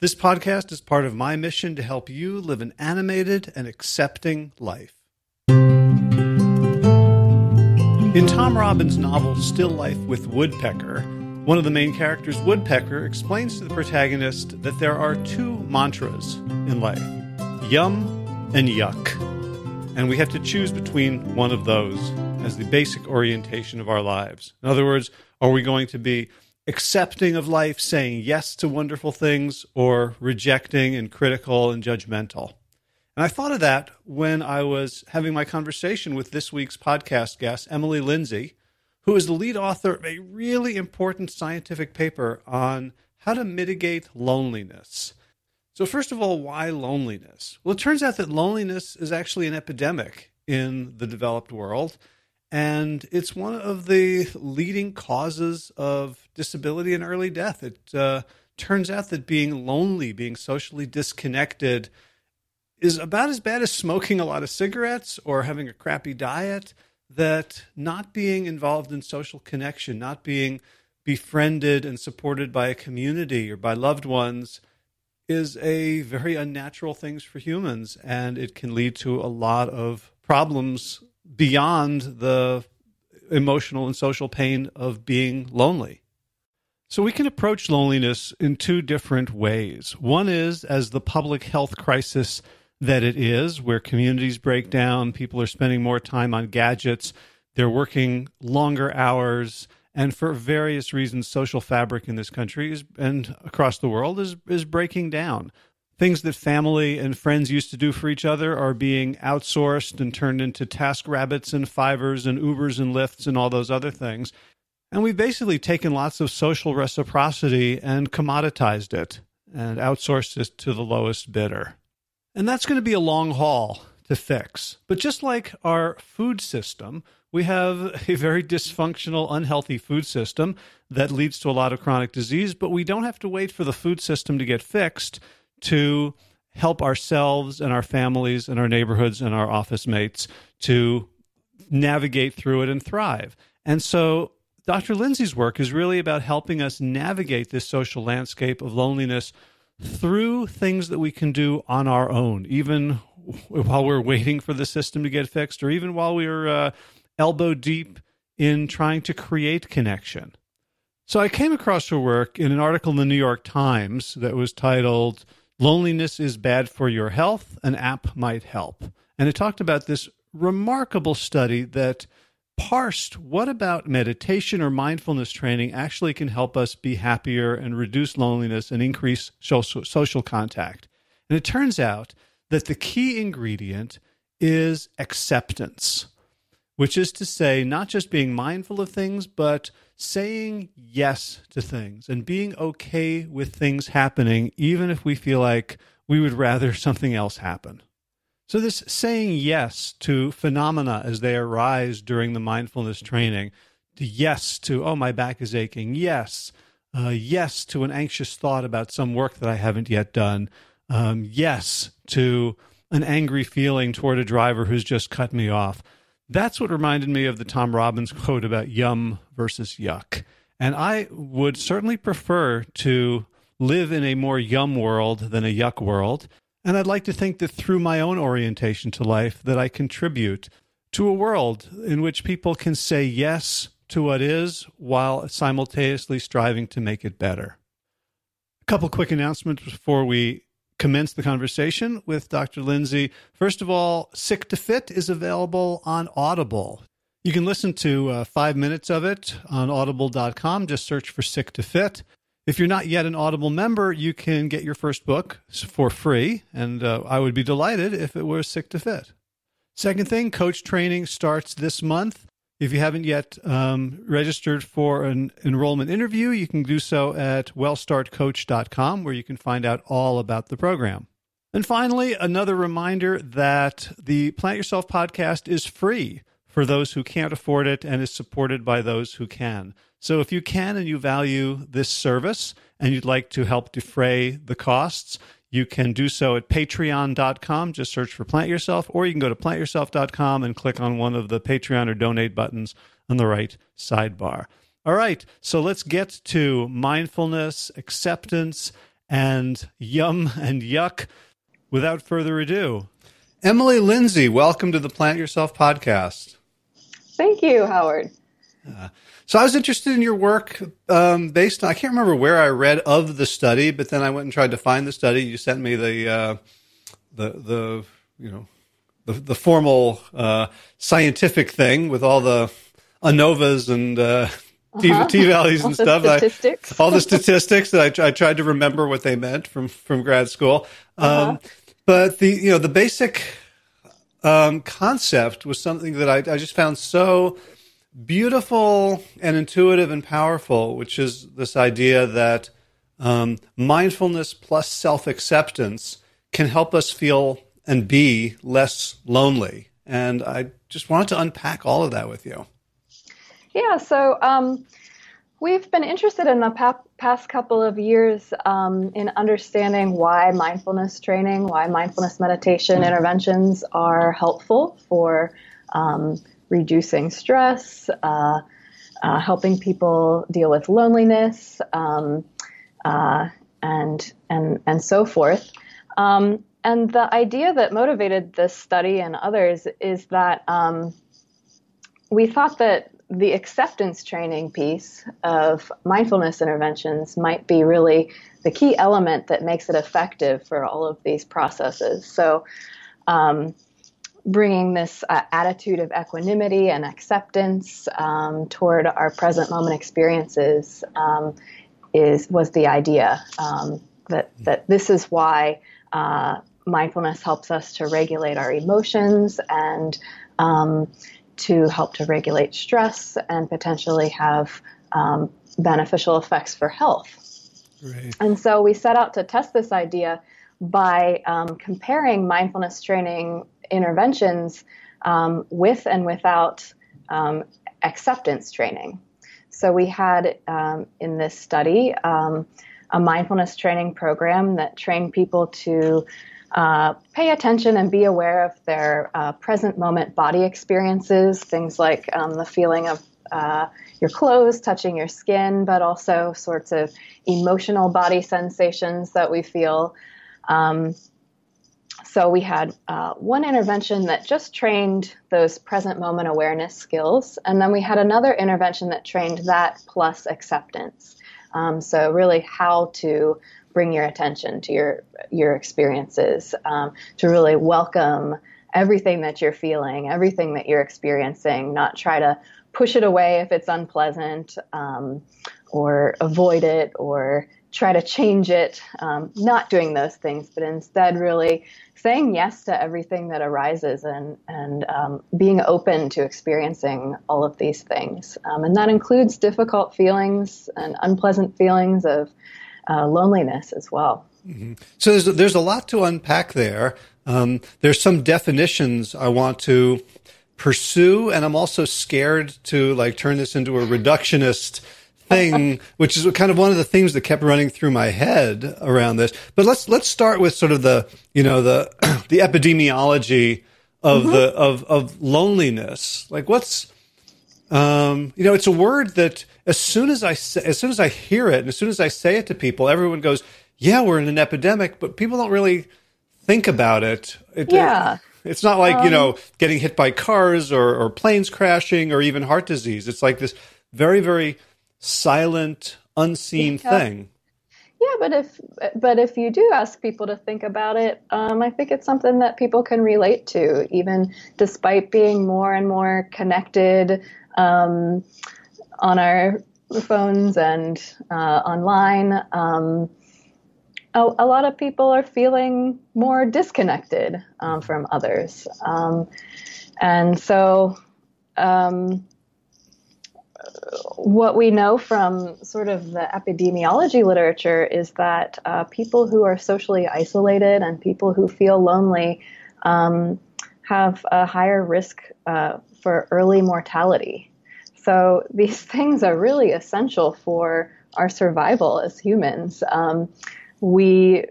This podcast is part of my mission to help you live an animated and accepting life. In Tom Robbins' novel Still Life with Woodpecker, one of the main characters, Woodpecker, explains to the protagonist that there are two mantras in life yum and yuck. And we have to choose between one of those as the basic orientation of our lives. In other words, are we going to be accepting of life, saying yes to wonderful things, or rejecting and critical and judgmental. And I thought of that when I was having my conversation with this week's podcast guest, Emily Lindsay, who is the lead author of a really important scientific paper on how to mitigate loneliness. So, first of all, why loneliness? Well, it turns out that loneliness is actually an epidemic in the developed world and it's one of the leading causes of disability and early death. It uh, turns out that being lonely, being socially disconnected, is about as bad as smoking a lot of cigarettes or having a crappy diet. That not being involved in social connection, not being befriended and supported by a community or by loved ones, is a very unnatural thing for humans, and it can lead to a lot of problems beyond the emotional and social pain of being lonely. So we can approach loneliness in two different ways. One is as the public health crisis that it is, where communities break down, people are spending more time on gadgets, they're working longer hours, and for various reasons, social fabric in this country is, and across the world is, is breaking down things that family and friends used to do for each other are being outsourced and turned into task rabbits and Fiverrs and ubers and Lyfts and all those other things. And we've basically taken lots of social reciprocity and commoditized it and outsourced it to the lowest bidder. And that's going to be a long haul to fix. But just like our food system we have a very dysfunctional, unhealthy food system that leads to a lot of chronic disease, but we don't have to wait for the food system to get fixed to help ourselves and our families and our neighborhoods and our office mates to navigate through it and thrive. And so Dr. Lindsay's work is really about helping us navigate this social landscape of loneliness through things that we can do on our own, even while we're waiting for the system to get fixed, or even while we're uh, elbow deep in trying to create connection. So I came across her work in an article in the New York Times that was titled Loneliness is Bad for Your Health, an app might help. And it talked about this remarkable study that parsed what about meditation or mindfulness training actually can help us be happier and reduce loneliness and increase social, social contact. And it turns out that the key ingredient is acceptance, which is to say, not just being mindful of things, but saying yes to things and being okay with things happening, even if we feel like we would rather something else happen. So, this saying yes to phenomena as they arise during the mindfulness training, to yes to, oh, my back is aching, yes, uh, yes to an anxious thought about some work that I haven't yet done, um, yes to an angry feeling toward a driver who's just cut me off. That's what reminded me of the Tom Robbins quote about yum versus yuck. And I would certainly prefer to live in a more yum world than a yuck world. And I'd like to think that through my own orientation to life that I contribute to a world in which people can say yes to what is while simultaneously striving to make it better. A couple quick announcements before we commence the conversation with Dr. Lindsay. First of all, Sick to Fit is available on Audible. You can listen to uh, five minutes of it on audible.com. Just search for Sick to Fit. If you're not yet an Audible member, you can get your first book for free, and uh, I would be delighted if it were Sick to Fit. Second thing, coach training starts this month. If you haven't yet um, registered for an enrollment interview, you can do so at wellstartcoach.com, where you can find out all about the program. And finally, another reminder that the Plant Yourself podcast is free for those who can't afford it and is supported by those who can. So if you can and you value this service and you'd like to help defray the costs, you can do so at patreon.com. Just search for Plant Yourself, or you can go to plantyourself.com and click on one of the Patreon or donate buttons on the right sidebar. All right, so let's get to mindfulness, acceptance, and yum and yuck. Without further ado, Emily Lindsay, welcome to the Plant Yourself podcast. Thank you, Howard. Uh, so I was interested in your work um, based on, I can't remember where I read of the study, but then I went and tried to find the study. You sent me the, uh, the, the, you know, the, the formal uh, scientific thing with all the ANOVAs and uh, uh-huh. T, values and stuff. Statistics. I, all the statistics that I, I, tried to remember what they meant from, from grad school. Uh-huh. Um, but the, you know, the basic um, concept was something that I, I just found so beautiful and intuitive and powerful, which is this idea that um, mindfulness plus self acceptance can help us feel and be less lonely. And I just wanted to unpack all of that with you. Yeah, so um, we've been interested in the pa- past couple of years um, in understanding why mindfulness training, why mindfulness meditation interventions are helpful for um, reducing stress, uh, uh, helping people deal with loneliness, um, uh, and and and so forth. Um, and the idea that motivated this study and others is that um, we thought that the acceptance training piece of mindfulness interventions might be really the key element that makes it effective for all of these processes. So, um, bringing this uh, attitude of equanimity and acceptance um, toward our present moment experiences um, is was the idea um, that that this is why uh, mindfulness helps us to regulate our emotions and um, to help to regulate stress and potentially have um, beneficial effects for health. Right. And so we set out to test this idea by um, comparing mindfulness training interventions um, with and without um, acceptance training. So we had um, in this study um, a mindfulness training program that trained people to uh, pay attention and be aware of their uh, present moment body experiences, things like um, the feeling of uh, your clothes touching your skin, but also sorts of emotional body sensations that we feel. Um, so we had uh, one intervention that just trained those present moment awareness skills, and then we had another intervention that trained that plus acceptance. Um, so really, how to bring your attention to your your experiences, um, to really welcome everything that you're feeling, everything that you're experiencing, not try to push it away if it's unpleasant, um, or avoid it, or try to change it, um, not doing those things, but instead really saying yes to everything that arises and, and um, being open to experiencing all of these things. Um, and that includes difficult feelings and unpleasant feelings of uh, loneliness as well. Mm-hmm. So there's, there's a lot to unpack there. Um, there's some definitions I want to pursue, and I'm also scared to like turn this into a reductionist thing, which is kind of one of the things that kept running through my head around this. But let's let's start with sort of the you know the the epidemiology of mm-hmm. the of of loneliness. Like what's Um, you know, it's a word that as soon as I say, as soon as I hear it, and as soon as I say it to people, everyone goes, "Yeah, we're in an epidemic," but people don't really think about it. it yeah. It, it's not like um, you know getting hit by cars or, or planes crashing or even heart disease. It's like this very very silent, unseen yeah. thing. Yeah, but if but if you do ask people to think about it, um, I think it's something that people can relate to, even despite being more and more connected um, on our phones and uh, online. Um, a, a, lot of people are feeling more disconnected um, from others, um, and so um, what we know from sort of the epidemiology literature is that uh, people who are socially isolated and people who feel lonely um, have a higher risk uh, for early mortality. So these things are really essential for our survival as humans. Um, we,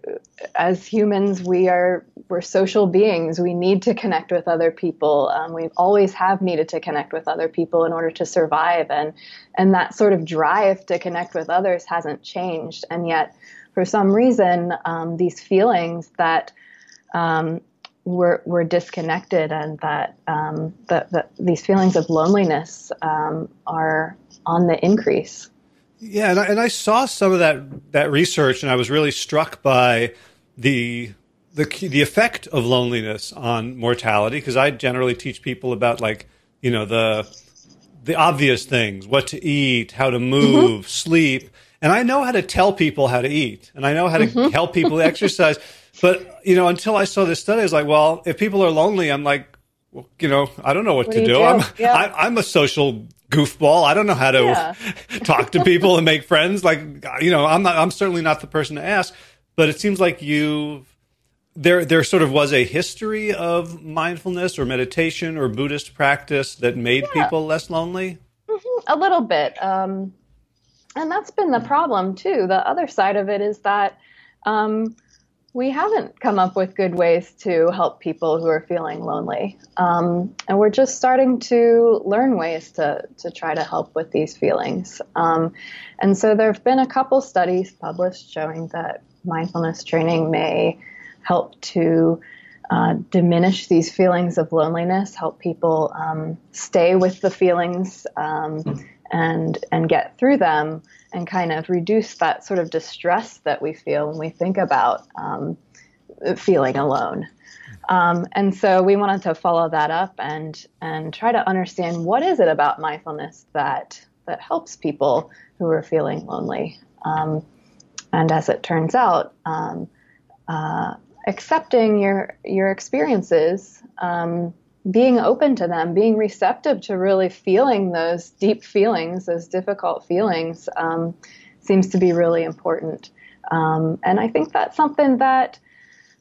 as humans, we are we're social beings. We need to connect with other people. Um, we always have needed to connect with other people in order to survive, and and that sort of drive to connect with others hasn't changed. And yet, for some reason, um, these feelings that um, we're, we're disconnected and that, um, that, that these feelings of loneliness um, are on the increase. Yeah, and I, and I saw some of that that research, and I was really struck by the the the effect of loneliness on mortality because I generally teach people about like you know the the obvious things, what to eat, how to move, mm-hmm. sleep, and I know how to tell people how to eat, and I know how to mm-hmm. help people exercise. But you know, until I saw this study, I was like, well, if people are lonely, I'm like, well, you know, I don't know what, what to do. do? I'm yeah. I, am a social goofball. I don't know how to yeah. talk to people and make friends. Like, you know, I'm not. I'm certainly not the person to ask. But it seems like you there there sort of was a history of mindfulness or meditation or Buddhist practice that made yeah. people less lonely. Mm-hmm. A little bit, um, and that's been the problem too. The other side of it is that. Um, we haven't come up with good ways to help people who are feeling lonely. Um, and we're just starting to learn ways to, to try to help with these feelings. Um, and so there have been a couple studies published showing that mindfulness training may help to uh, diminish these feelings of loneliness, help people um, stay with the feelings um, and and get through them and kind of reduce that sort of distress that we feel when we think about um, feeling alone. Um, and so we wanted to follow that up and and try to understand what is it about mindfulness that that helps people who are feeling lonely. Um, and as it turns out, um, uh, accepting your your experiences um, being open to them, being receptive to really feeling those deep feelings, those difficult feelings, um, seems to be really important. Um, and I think that's something that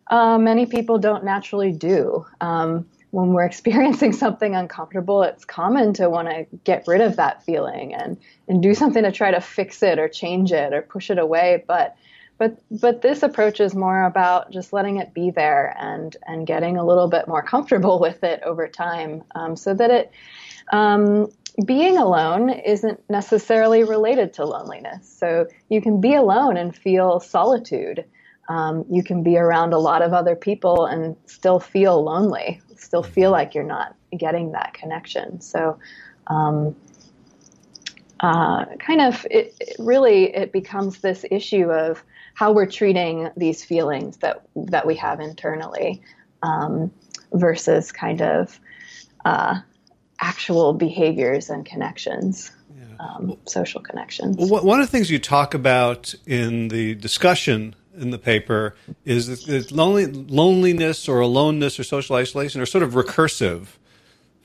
uh, many people don't naturally do. Um, when we're experiencing something uncomfortable, it's common to want to get rid of that feeling and, and do something to try to fix it or change it or push it away. But but but this approach is more about just letting it be there and and getting a little bit more comfortable with it over time, um, so that it um, being alone isn't necessarily related to loneliness. So you can be alone and feel solitude. Um, you can be around a lot of other people and still feel lonely, still feel like you're not getting that connection. So, um, uh, kind of, it, it really, it becomes this issue of how we're treating these feelings that that we have internally um, versus kind of uh, actual behaviors and connections. Um, social connections. Well, one of the things you talk about in the discussion in the paper is that lonely, loneliness or aloneness or social isolation are sort of recursive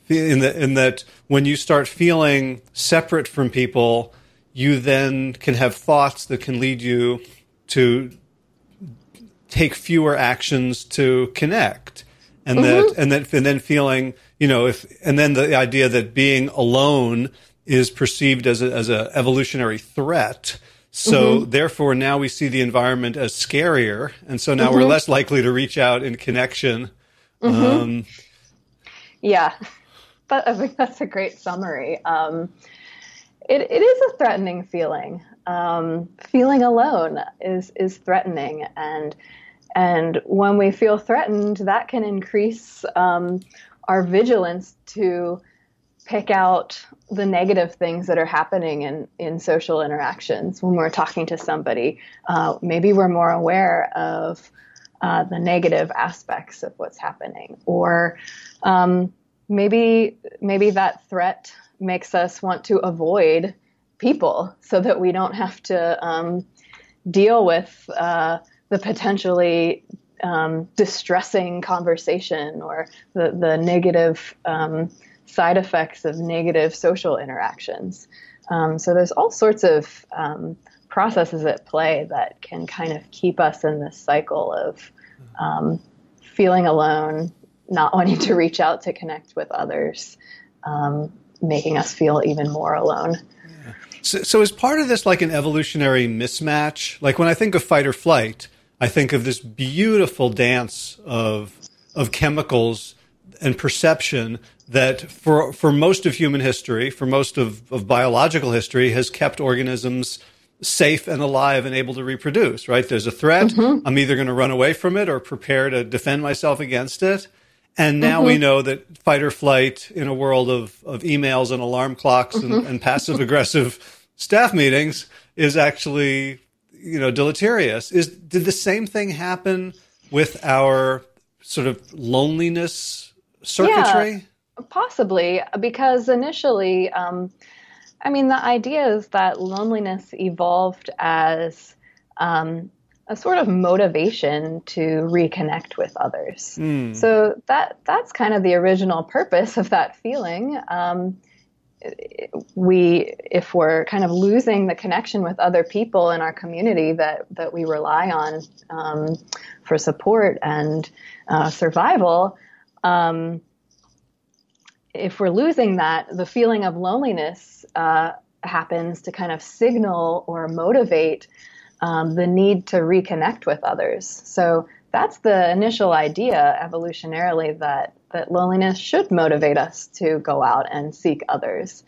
in, the, in that when you start feeling separate from people, you then can have thoughts that can lead you to take fewer actions to connect and mm-hmm. that and then and then feeling you know if and then the idea that being alone is perceived as a as a evolutionary threat so mm-hmm. therefore now we see the environment as scarier and so now mm-hmm. we're less likely to reach out in connection mm-hmm. um, yeah but I think that's a great summary. Um, it, it is a threatening feeling. Um, feeling alone is is threatening, and and when we feel threatened, that can increase um, our vigilance to pick out the negative things that are happening in, in social interactions when we're talking to somebody. Uh, maybe we're more aware of uh, the negative aspects of what's happening, or um, maybe maybe that threat makes us want to avoid people so that we don't have to um, deal with uh, the potentially um, distressing conversation or the, the negative um, side effects of negative social interactions. Um, so there's all sorts of um, processes at play that can kind of keep us in this cycle of um, feeling alone, not wanting to reach out to connect with others, um, making us feel even more alone. So, so is part of this like an evolutionary mismatch? Like when I think of fight or flight, I think of this beautiful dance of of chemicals and perception that for for most of human history, for most of, of biological history, has kept organisms safe and alive and able to reproduce, right? There's a threat. Mm-hmm. I'm either going to run away from it or prepare to defend myself against it. And now mm-hmm. we know that fight or flight in a world of, of emails and alarm clocks mm-hmm. and, and passive aggressive staff meetings is actually, you know, deleterious. Is did the same thing happen with our sort of loneliness circuitry? Yeah, possibly, because initially, um, I mean, the idea is that loneliness evolved as um, a sort of motivation to reconnect with others. Mm. So that that's kind of the original purpose of that feeling. Um, we, if we're kind of losing the connection with other people in our community that that we rely on um, for support and uh, survival. Um, if we're losing that, the feeling of loneliness uh, happens to kind of signal or motivate um, the need to reconnect with others. So that's the initial idea evolutionarily that that loneliness should motivate us to go out and seek others.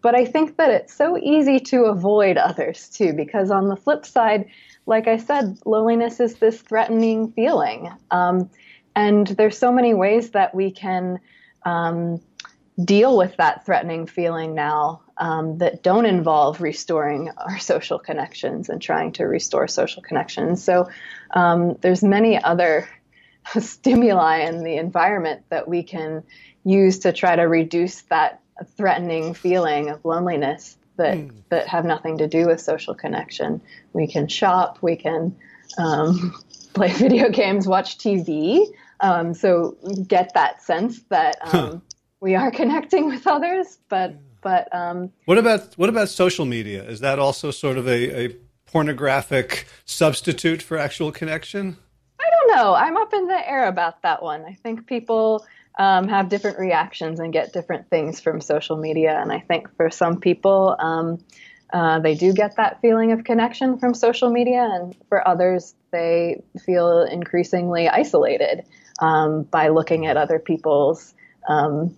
But I think that it's so easy to avoid others too, because on the flip side, like I said, loneliness is this threatening feeling. Um, and there's so many ways that we can um, deal with that threatening feeling now um, that don't involve restoring our social connections and trying to restore social connections. So um, there's many other stimuli in the environment that we can use to try to reduce that threatening feeling of loneliness that mm. that have nothing to do with social connection. We can shop, we can um, play video games, watch TV. Um, so get that sense that um, we are connecting with others, but but um, what about what about social media? Is that also sort of a, a pornographic substitute for actual connection? I don't know. I'm up in the air about that one. I think people um, have different reactions and get different things from social media, and I think for some people. Um, uh, they do get that feeling of connection from social media, and for others, they feel increasingly isolated um, by looking at other people's um,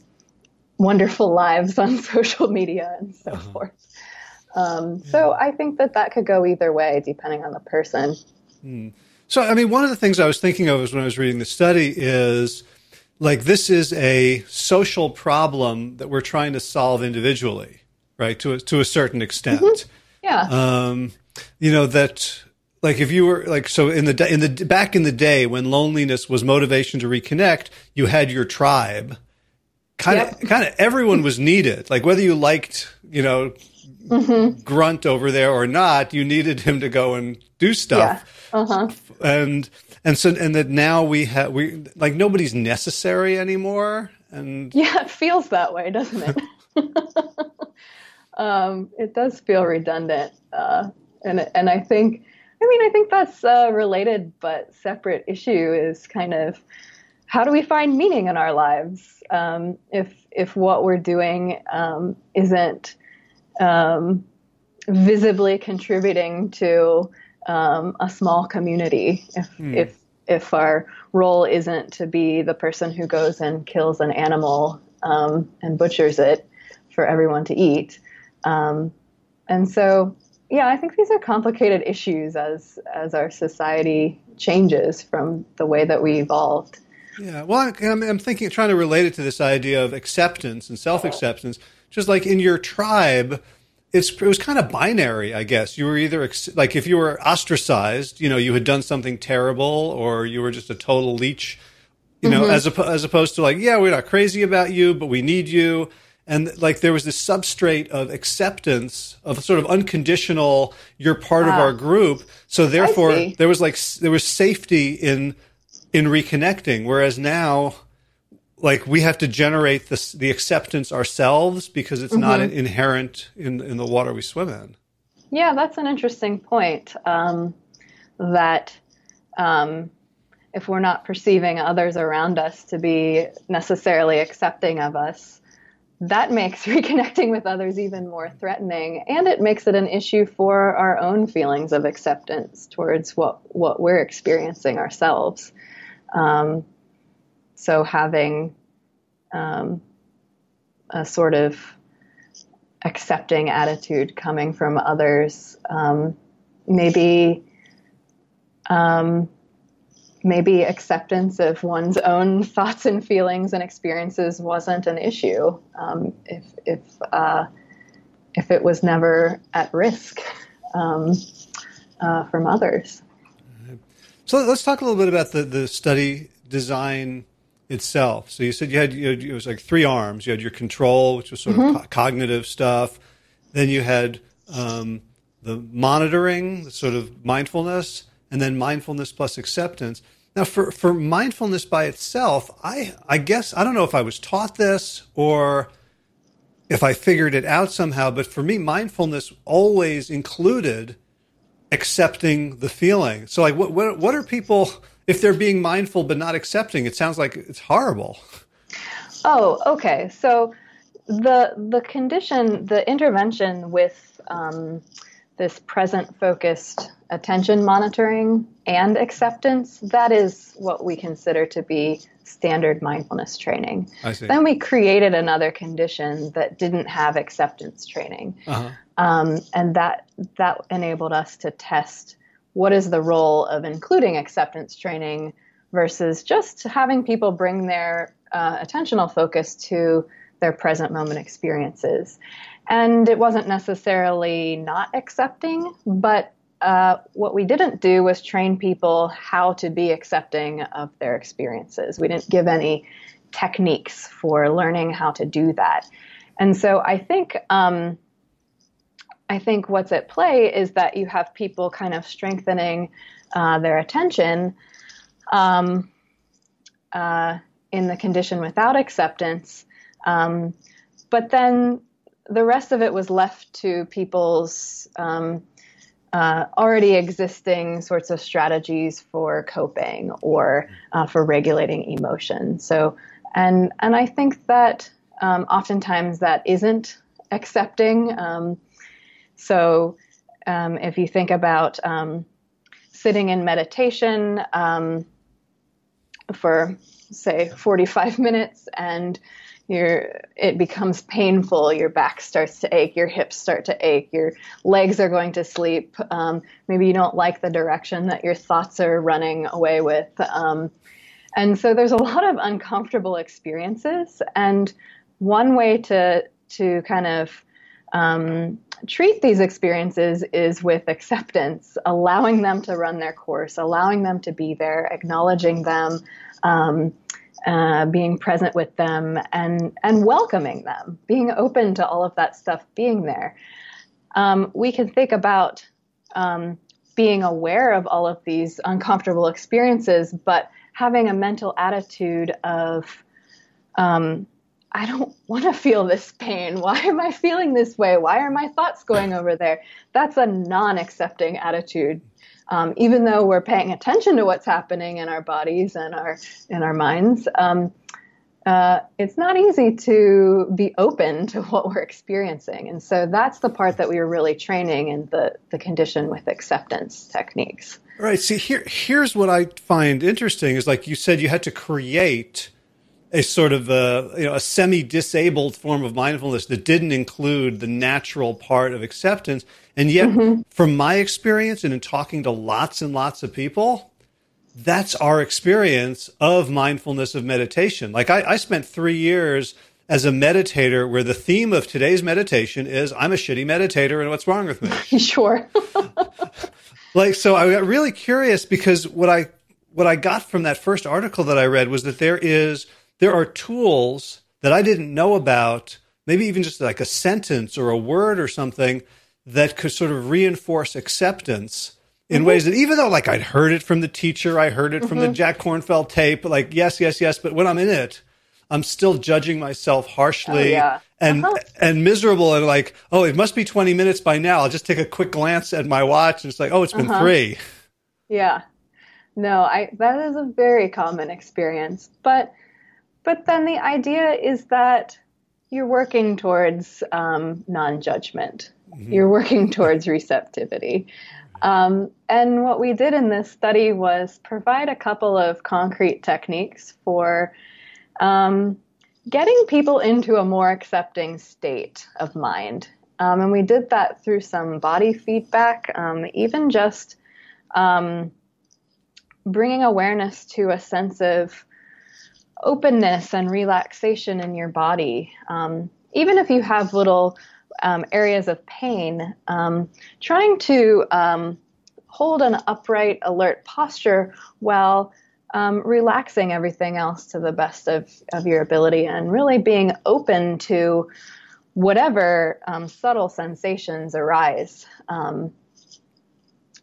wonderful lives on social media and so uh-huh. forth. Um, yeah. So I think that that could go either way depending on the person. Hmm. So, I mean, one of the things I was thinking of when I was reading the study is like this is a social problem that we're trying to solve individually, right? To a, to a certain extent. Mm-hmm. Yeah. Um, you know that like if you were like so in the in the back in the day when loneliness was motivation to reconnect, you had your tribe kind of yep. kind of everyone was needed. Like whether you liked, you know, mm-hmm. Grunt over there or not, you needed him to go and do stuff. Yeah. Uh-huh. And and so and that now we have we like nobody's necessary anymore. And yeah, it feels that way, doesn't it? um, it does feel redundant, uh, and and I think. I mean, I think that's a related but separate issue is kind of how do we find meaning in our lives um, if if what we're doing um, isn't um, visibly contributing to um, a small community if mm. if if our role isn't to be the person who goes and kills an animal um, and butchers it for everyone to eat. Um, and so, yeah, I think these are complicated issues as as our society changes from the way that we evolved. Yeah, well, I'm, I'm thinking, trying to relate it to this idea of acceptance and self acceptance. Just like in your tribe, it's it was kind of binary, I guess. You were either like if you were ostracized, you know, you had done something terrible, or you were just a total leech, you know, mm-hmm. as as opposed to like, yeah, we're not crazy about you, but we need you and like there was this substrate of acceptance of sort of unconditional you're part of our group so therefore there was like there was safety in in reconnecting whereas now like we have to generate this the acceptance ourselves because it's mm-hmm. not inherent in in the water we swim in yeah that's an interesting point um, that um, if we're not perceiving others around us to be necessarily accepting of us that makes reconnecting with others even more threatening and it makes it an issue for our own feelings of acceptance towards what what we're experiencing ourselves um, so having um, a sort of accepting attitude coming from others um, maybe um, maybe acceptance of one's own thoughts and feelings and experiences wasn't an issue um, if if uh, if it was never at risk um, uh, from others. So let's talk a little bit about the the study design itself. So you said you had, you had it was like three arms. You had your control, which was sort mm-hmm. of co- cognitive stuff. Then you had um, the monitoring, the sort of mindfulness, and then mindfulness plus acceptance. Now, for, for mindfulness by itself, I, I guess, I don't know if I was taught this or if I figured it out somehow, but for me, mindfulness always included accepting the feeling. So, like, what, what, what are people, if they're being mindful but not accepting? It sounds like it's horrible. Oh, okay. So, the the condition, the intervention with um, this present focused attention monitoring and acceptance, that is what we consider to be standard mindfulness training. Then we created another condition that didn't have acceptance training. Uh-huh. Um, and that that enabled us to test what is the role of including acceptance training versus just having people bring their uh, attentional focus to their present moment experiences. And it wasn't necessarily not accepting, but uh, what we didn't do was train people how to be accepting of their experiences. We didn't give any techniques for learning how to do that. And so I think um, I think what's at play is that you have people kind of strengthening uh, their attention um, uh, in the condition without acceptance, um, but then the rest of it was left to people's um, uh, already existing sorts of strategies for coping or uh, for regulating emotion. So, and and I think that um, oftentimes that isn't accepting. Um, so, um, if you think about um, sitting in meditation um, for say 45 minutes and your it becomes painful. Your back starts to ache. Your hips start to ache. Your legs are going to sleep. Um, maybe you don't like the direction that your thoughts are running away with. Um, and so there's a lot of uncomfortable experiences. And one way to to kind of um, treat these experiences is with acceptance allowing them to run their course allowing them to be there acknowledging them um, uh, being present with them and and welcoming them, being open to all of that stuff being there. Um, we can think about um, being aware of all of these uncomfortable experiences, but having a mental attitude of um, I don't want to feel this pain. Why am I feeling this way? Why are my thoughts going over there? That's a non accepting attitude um, even though we're paying attention to what's happening in our bodies and our in our minds, um, uh, it's not easy to be open to what we're experiencing. And so that's the part that we are really training in the the condition with acceptance techniques. Right. See, here here's what I find interesting is like you said, you had to create a sort of a, you know, a semi-disabled form of mindfulness that didn't include the natural part of acceptance. And yet, mm-hmm. from my experience and in talking to lots and lots of people, that's our experience of mindfulness of meditation. Like I, I spent three years as a meditator where the theme of today's meditation is I'm a shitty meditator and what's wrong with me? sure. like so I got really curious because what I what I got from that first article that I read was that there is there are tools that I didn't know about, maybe even just like a sentence or a word or something that could sort of reinforce acceptance in mm-hmm. ways that even though like I'd heard it from the teacher, I heard it mm-hmm. from the mm-hmm. Jack Kornfield tape, like yes, yes, yes, but when I'm in it, I'm still judging myself harshly oh, yeah. and uh-huh. and miserable and like, oh, it must be 20 minutes by now. I'll just take a quick glance at my watch and it's like, oh, it's been uh-huh. 3. Yeah. No, I that is a very common experience. But but then the idea is that you're working towards um, non-judgment. Mm-hmm. You're working towards receptivity. Um, and what we did in this study was provide a couple of concrete techniques for um, getting people into a more accepting state of mind. Um, and we did that through some body feedback, um, even just um, bringing awareness to a sense of openness and relaxation in your body. Um, even if you have little um, areas of pain, um, trying to um, hold an upright, alert posture while um, relaxing everything else to the best of, of your ability and really being open to whatever um, subtle sensations arise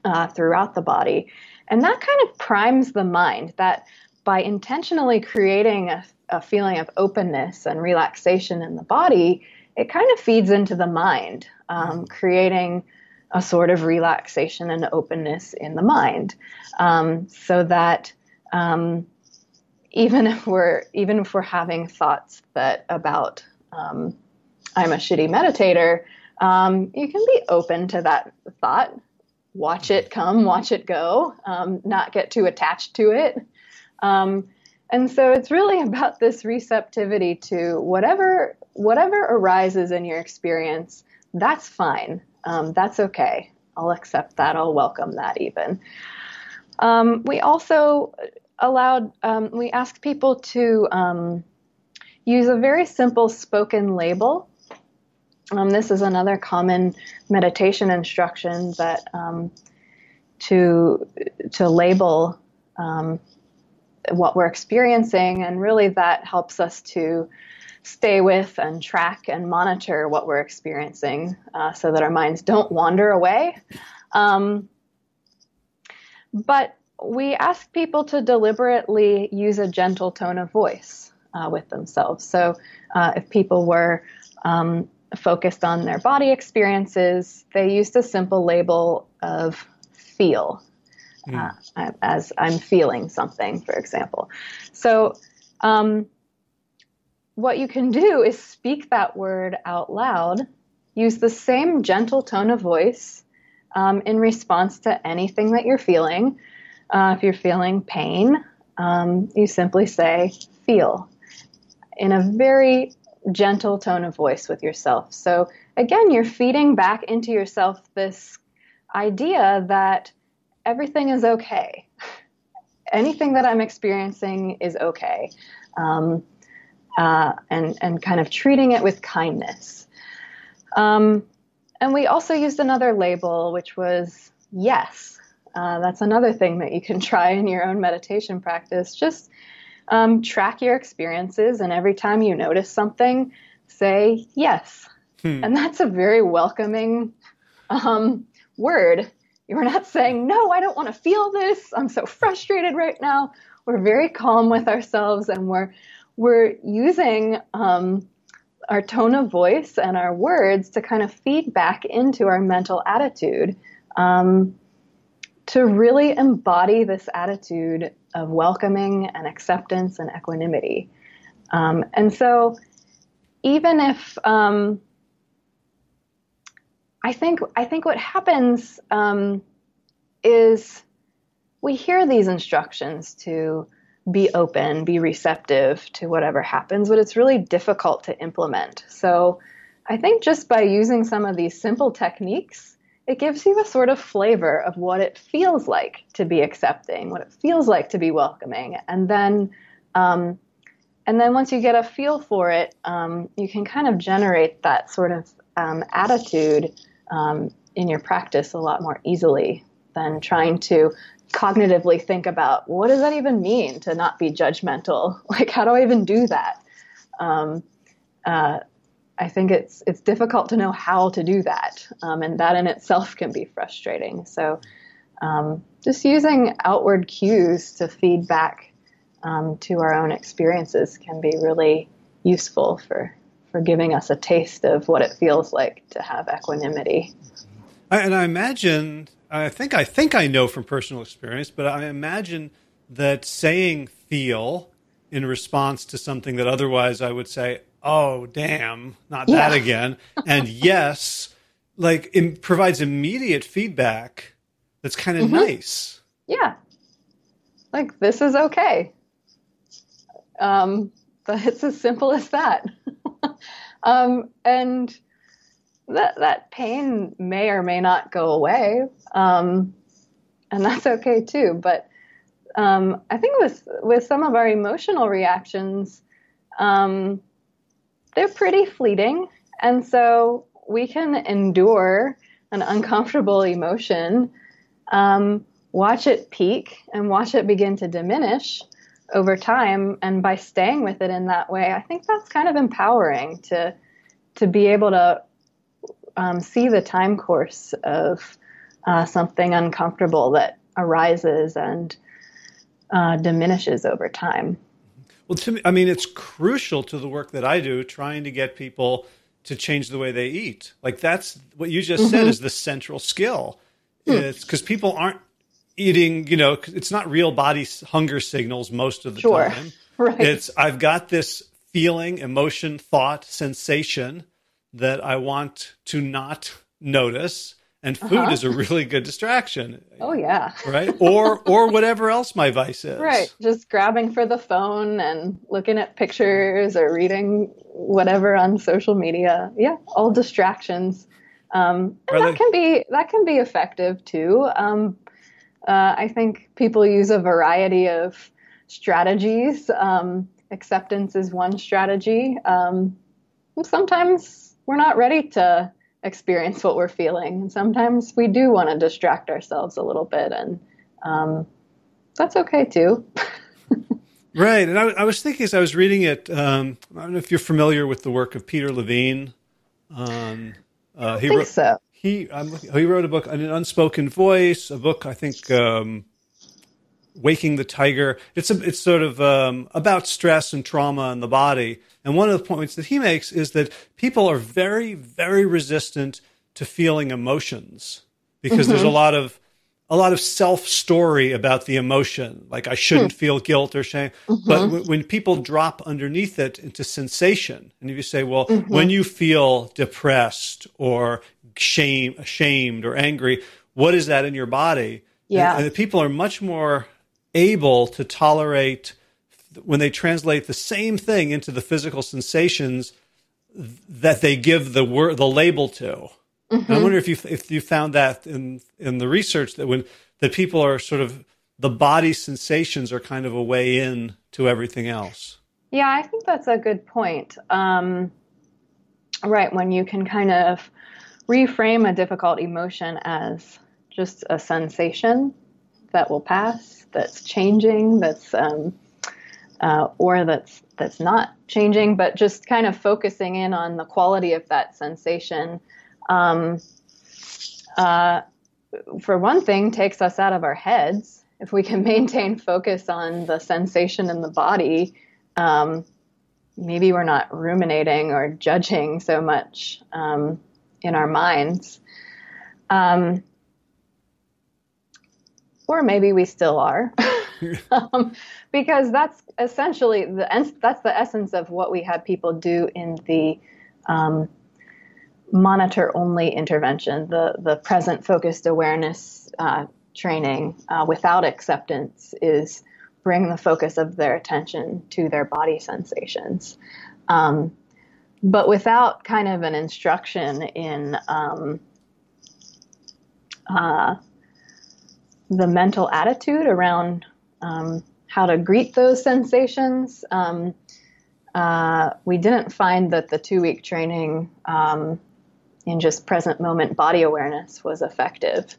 uh, throughout the body. And that kind of primes the mind that by intentionally creating a, a feeling of openness and relaxation in the body, it kind of feeds into the mind, um, creating a sort of relaxation and openness in the mind, um, so that um, even if we're even if we're having thoughts that about um, I'm a shitty meditator, um, you can be open to that thought, watch it come, watch it go, um, not get too attached to it. Um, and so it's really about this receptivity to whatever whatever arises in your experience. That's fine. Um, that's okay. I'll accept that. I'll welcome that even. Um, we also allowed um, we asked people to um, use a very simple spoken label. Um, this is another common meditation instruction that to to label what we're experiencing, and really that helps us to stay with and track and monitor what we're experiencing uh, so that our minds don't wander away. Um, but we ask people to deliberately use a gentle tone of voice uh, with themselves. So uh, if people were um, focused on their body experiences, they used a simple label of feel mm. uh, as I'm feeling something, for example. So, um, what you can do is speak that word out loud, use the same gentle tone of voice um, in response to anything that you're feeling. Uh, if you're feeling pain, um, you simply say, feel, in a very gentle tone of voice with yourself. So, again, you're feeding back into yourself this idea that everything is okay. Anything that I'm experiencing is okay. Um, uh, and, and kind of treating it with kindness. Um, and we also used another label, which was yes. Uh, that's another thing that you can try in your own meditation practice. Just um, track your experiences, and every time you notice something, say yes. Hmm. And that's a very welcoming um, word you're not saying, no, I don't want to feel this. I'm so frustrated right now. We're very calm with ourselves and we're, we're using um, our tone of voice and our words to kind of feed back into our mental attitude um, to really embody this attitude of welcoming and acceptance and equanimity. Um, and so, even if um, I think I think what happens um, is we hear these instructions to be open, be receptive to whatever happens, but it's really difficult to implement. So I think just by using some of these simple techniques, it gives you a sort of flavor of what it feels like to be accepting, what it feels like to be welcoming, and then um, and then once you get a feel for it, um, you can kind of generate that sort of um, attitude um, in your practice a lot more easily than trying to cognitively think about what does that even mean to not be judgmental? Like, how do I even do that? Um, uh, I think it's it's difficult to know how to do that, um, and that in itself can be frustrating. So, um, just using outward cues to feed back um, to our own experiences can be really useful for for giving us a taste of what it feels like to have equanimity. And I imagine, I think, I think I know from personal experience, but I imagine that saying "feel" in response to something that otherwise I would say, "Oh, damn, not yeah. that again," and yes, like it provides immediate feedback that's kind of mm-hmm. nice. Yeah, like this is okay. Um, but it's as simple as that. um, and that that pain may or may not go away, um, and that's okay too. But um, I think with with some of our emotional reactions, um, they're pretty fleeting, and so we can endure an uncomfortable emotion, um, watch it peak, and watch it begin to diminish over time and by staying with it in that way i think that's kind of empowering to to be able to um, see the time course of uh, something uncomfortable that arises and uh, diminishes over time well to me i mean it's crucial to the work that i do trying to get people to change the way they eat like that's what you just mm-hmm. said is the central skill hmm. it's because people aren't eating, you know, it's not real body hunger signals most of the sure. time. Right. It's I've got this feeling, emotion, thought, sensation that I want to not notice and food uh-huh. is a really good distraction. Oh yeah. right? Or or whatever else my vice is. Right. Just grabbing for the phone and looking at pictures or reading whatever on social media. Yeah, all distractions. Um, and Are that they... can be that can be effective too. Um, uh, I think people use a variety of strategies. Um, acceptance is one strategy. Um, sometimes we're not ready to experience what we're feeling. And sometimes we do want to distract ourselves a little bit, and um, that's okay too. right. And I, I, was thinking as I was reading it, um, I don't know if you're familiar with the work of Peter Levine. Um, uh, he wrote, so he um, he wrote a book, an unspoken voice, a book I think, um, waking the tiger. It's a, it's sort of um, about stress and trauma in the body. And one of the points that he makes is that people are very very resistant to feeling emotions because mm-hmm. there's a lot of a lot of self story about the emotion, like I shouldn't hmm. feel guilt or shame. Mm-hmm. But w- when people drop underneath it into sensation, and if you say, well, mm-hmm. when you feel depressed or shame, ashamed, or angry. What is that in your body? Yeah. And, and people are much more able to tolerate when they translate the same thing into the physical sensations that they give the word the label to. Mm-hmm. I wonder if you if you found that in in the research that when that people are sort of the body sensations are kind of a way in to everything else. Yeah, I think that's a good point. Um, right, when you can kind of reframe a difficult emotion as just a sensation that will pass, that's changing, that's um, uh, or that's that's not changing, but just kind of focusing in on the quality of that sensation. Um, uh, for one thing, takes us out of our heads. If we can maintain focus on the sensation in the body, um, maybe we're not ruminating or judging so much. Um, in our minds. Um, or maybe we still are. um, because that's essentially the that's the essence of what we have people do in the um, monitor only intervention, the the present focused awareness uh, training uh, without acceptance is bring the focus of their attention to their body sensations. Um, but without kind of an instruction in um, uh, the mental attitude around um, how to greet those sensations, um, uh, we didn't find that the two week training um, in just present moment body awareness was effective.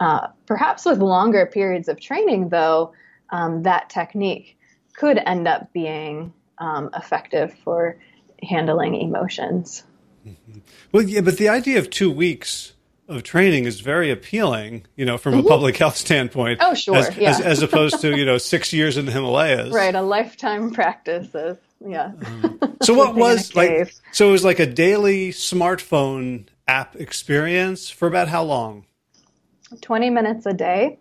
Uh, perhaps with longer periods of training, though, um, that technique could end up being um, effective for handling emotions. Mm-hmm. Well, yeah, but the idea of two weeks of training is very appealing, you know, from mm-hmm. a public health standpoint. Oh, sure. As, yeah. as, as, opposed to, you know, six years in the Himalayas. Right. A lifetime practice of, yeah. Um, so what was like, so it was like a daily smartphone app experience for about how long? 20 minutes a day,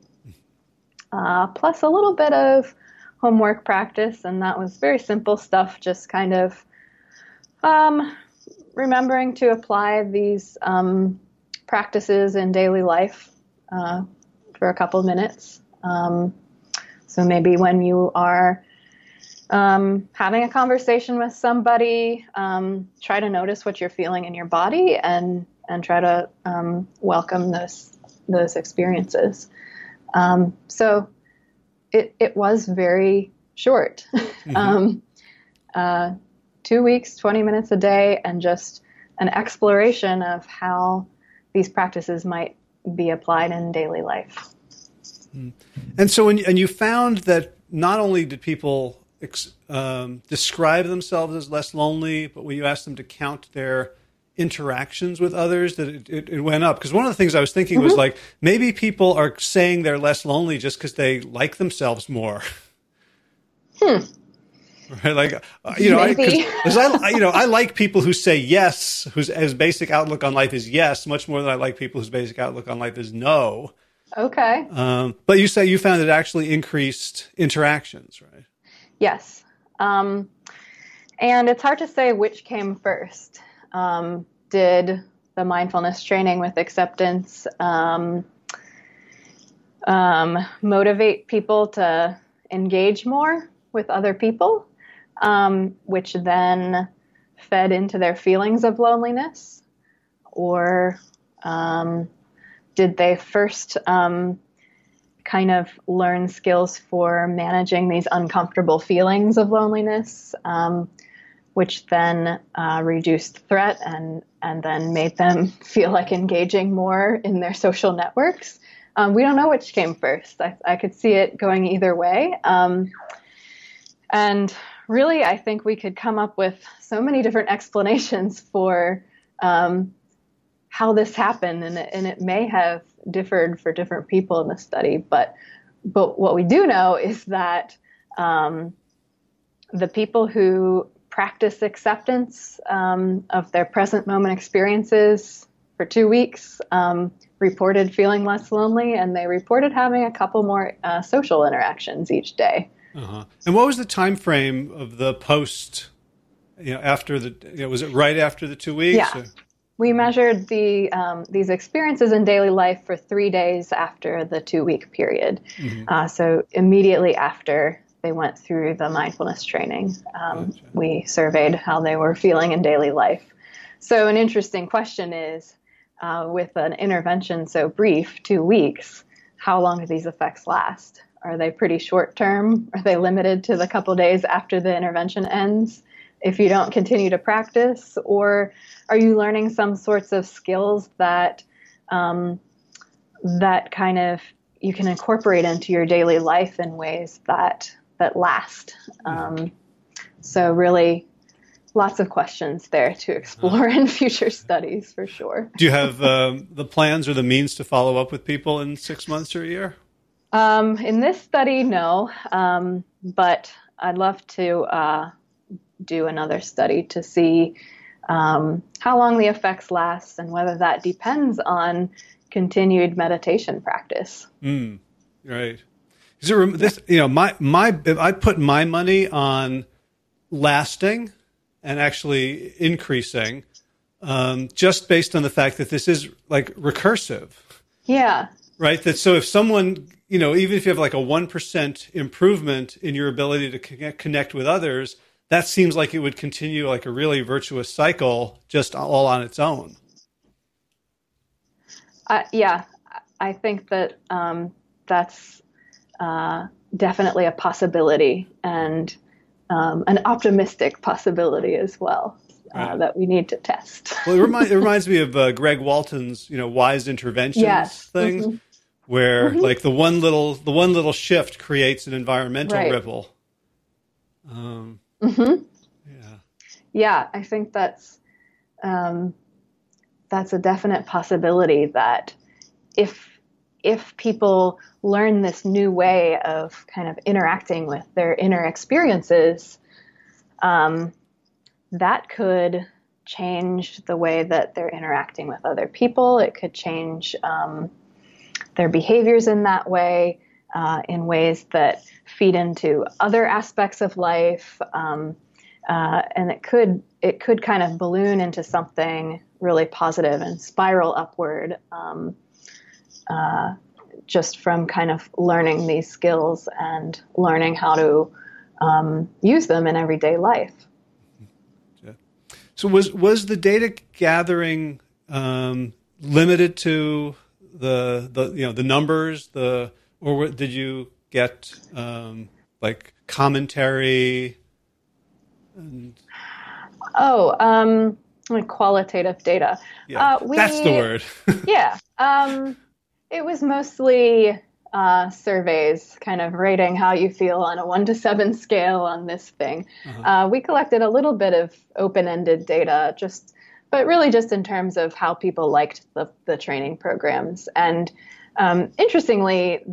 uh, plus a little bit of homework practice. And that was very simple stuff, just kind of um, remembering to apply these um, practices in daily life uh, for a couple of minutes. Um, so maybe when you are um, having a conversation with somebody, um, try to notice what you're feeling in your body and and try to um, welcome those those experiences. Um, so it it was very short, mm-hmm. um, uh, two weeks, twenty minutes a day, and just an exploration of how these practices might be applied in daily life. Mm. And so, when, and you found that not only did people ex, um, describe themselves as less lonely, but when you asked them to count their interactions with others that it, it, it went up because one of the things i was thinking mm-hmm. was like maybe people are saying they're less lonely just because they like themselves more hmm. right? Like uh, you know because I, I, you know i like people who say yes whose as basic outlook on life is yes much more than i like people whose basic outlook on life is no. Okay. Um, but you say you found it actually increased interactions right? Yes. Um, and it's hard to say which came first. Um, did the mindfulness training with acceptance um, um, motivate people to engage more with other people, um, which then fed into their feelings of loneliness? Or um, did they first um, kind of learn skills for managing these uncomfortable feelings of loneliness? Um, which then uh, reduced threat and and then made them feel like engaging more in their social networks. Um, we don't know which came first. I, I could see it going either way. Um, and really, I think we could come up with so many different explanations for um, how this happened, and it, and it may have differed for different people in the study. But but what we do know is that um, the people who practice acceptance um, of their present moment experiences for two weeks, um, reported feeling less lonely, and they reported having a couple more uh, social interactions each day. Uh-huh. And what was the time frame of the post? You know, after the you know, was it right after the two weeks? Yeah. Or? We measured the um, these experiences in daily life for three days after the two week period. Mm-hmm. Uh, so immediately after they went through the mindfulness training. Um, gotcha. We surveyed how they were feeling in daily life. So, an interesting question is uh, with an intervention so brief, two weeks, how long do these effects last? Are they pretty short term? Are they limited to the couple days after the intervention ends? If you don't continue to practice, or are you learning some sorts of skills that um, that kind of you can incorporate into your daily life in ways that that last. Um, so really, lots of questions there to explore in future studies for sure. Do you have um, the plans or the means to follow up with people in six months or a year? Um, in this study, no, um, but I'd love to uh, do another study to see um, how long the effects last and whether that depends on continued meditation practice. Mm, right. So this, you know, my my I put my money on lasting and actually increasing, um, just based on the fact that this is like recursive. Yeah. Right. That so if someone you know, even if you have like a 1% improvement in your ability to connect with others, that seems like it would continue like a really virtuous cycle just all on its own. Uh, yeah, I think that um, that's uh, definitely a possibility and um, an optimistic possibility as well. Uh, right. that we need to test. well, it, remind, it reminds me of uh, Greg Walton's, you know, wise interventions yes. thing, mm-hmm. Where mm-hmm. like the one little the one little shift creates an environmental right. ripple. Um, mm-hmm. Yeah, yeah, I think that's um, that's a definite possibility that if if people learn this new way of kind of interacting with their inner experiences, um, that could change the way that they're interacting with other people. It could change um, their behaviors in that way, uh, in ways that feed into other aspects of life, um, uh, and it could it could kind of balloon into something really positive and spiral upward. Um, uh, just from kind of learning these skills and learning how to um, use them in everyday life. So was was the data gathering um, limited to the the you know the numbers the or did you get um, like commentary? And... Oh, um, like qualitative data. Yeah, uh, we, that's the word. yeah. Um, it was mostly uh, surveys, kind of rating how you feel on a one to seven scale on this thing. Uh-huh. Uh, we collected a little bit of open ended data, just but really just in terms of how people liked the, the training programs. And um, interestingly,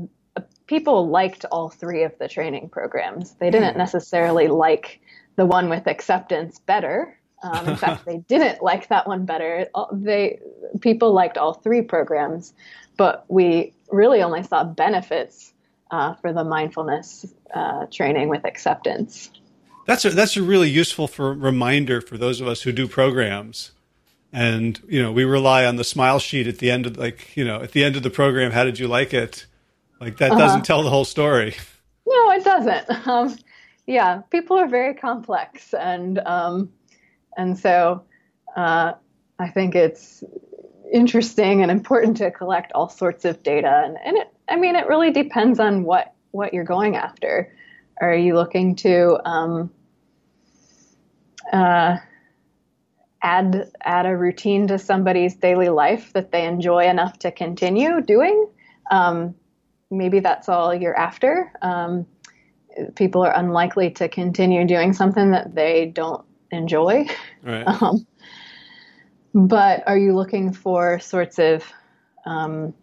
people liked all three of the training programs. They didn't hmm. necessarily like the one with acceptance better. Um, in fact, they didn't like that one better. They people liked all three programs, but we really only saw benefits uh, for the mindfulness uh, training with acceptance. That's a, that's a really useful for reminder for those of us who do programs. And you know, we rely on the smile sheet at the end of like you know at the end of the program. How did you like it? Like that doesn't uh-huh. tell the whole story. No, it doesn't. Um, yeah, people are very complex, and um, and so uh, I think it's interesting and important to collect all sorts of data. And, and it, I mean, it really depends on what, what you're going after. Are you looking to um, uh, add add a routine to somebody's daily life that they enjoy enough to continue doing? Um, maybe that's all you're after. Um, people are unlikely to continue doing something that they don't enjoy. Right. Um, but are you looking for sorts of um,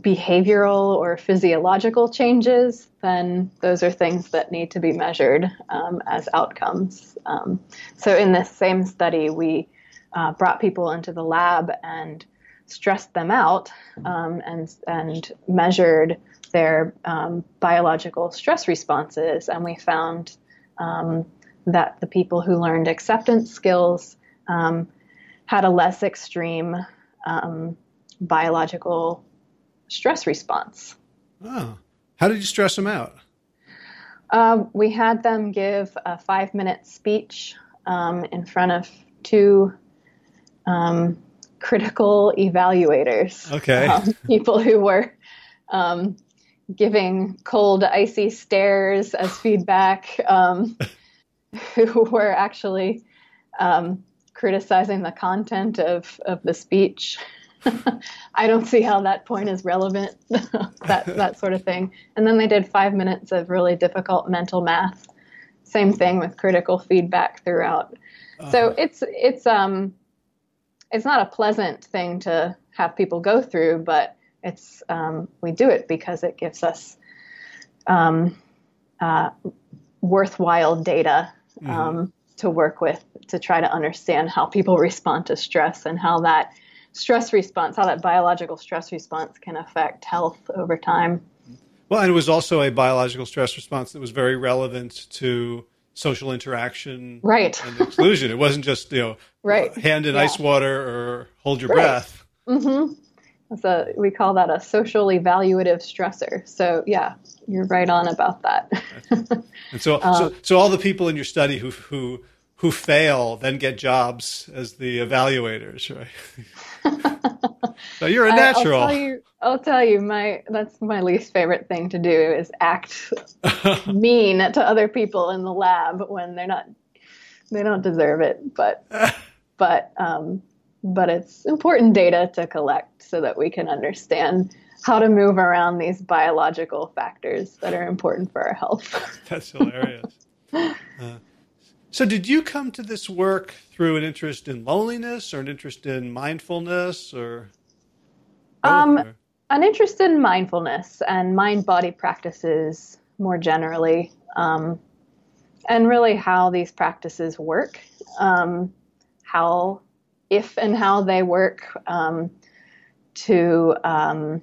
behavioral or physiological changes? Then those are things that need to be measured um, as outcomes. Um, so, in this same study, we uh, brought people into the lab and stressed them out um, and, and measured their um, biological stress responses. And we found um, that the people who learned acceptance skills um, had a less extreme biological stress response. Oh, how did you stress them out? Uh, we had them give a five minute speech um, in front of two um, critical evaluators. Okay. Um, people who were um, giving cold, icy stares as feedback, um, who were actually um, criticizing the content of, of the speech. I don't see how that point is relevant, that, that sort of thing. And then they did five minutes of really difficult mental math. Same thing with critical feedback throughout. Uh-huh. So it's, it's, um, it's not a pleasant thing to have people go through, but it's, um, we do it because it gives us um, uh, worthwhile data mm-hmm. Um, to work with to try to understand how people respond to stress and how that stress response, how that biological stress response can affect health over time. Well, and it was also a biological stress response that was very relevant to social interaction right. and exclusion. it wasn't just, you know, right. hand in yeah. ice water or hold your right. breath. Mm-hmm. a, we call that a social evaluative stressor. So yeah, you're right on about that. and so, um, so, so all the people in your study who who who fail then get jobs as the evaluators, right? so you're a natural. I, will tell tell you, my that's my least favorite thing to do is act mean to other people in the lab when they're not they don't deserve it, but but um, but it's important data to collect so that we can understand how to move around these biological factors that are important for our health. That's hilarious. Uh, so, did you come to this work through an interest in loneliness or an interest in mindfulness or? Um, or? an interest in mindfulness and mind body practices more generally, um, and really how these practices work, um, how if and how they work um, to um,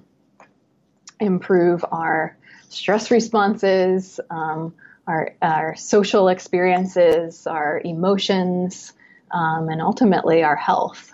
improve our stress responses, um, our, our, social experiences, our emotions, um, and ultimately our health.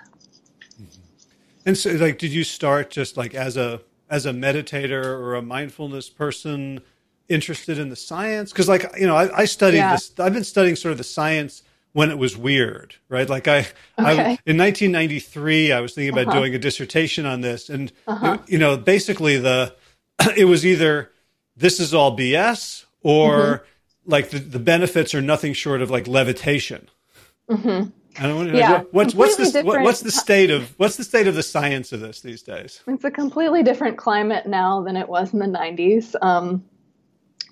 And so, like, did you start just like as a as a meditator or a mindfulness person interested in the science? Because, like, you know, I, I studied yeah. this. I've been studying sort of the science when it was weird, right? Like I, okay. I in 1993, I was thinking about uh-huh. doing a dissertation on this, and uh-huh. you know, basically the it was either this is all BS or mm-hmm. Like the, the benefits are nothing short of like levitation. Mm-hmm. I don't know, yeah, what's what's the what, what's the state of what's the state of the science of this these days? It's a completely different climate now than it was in the 90s. Um,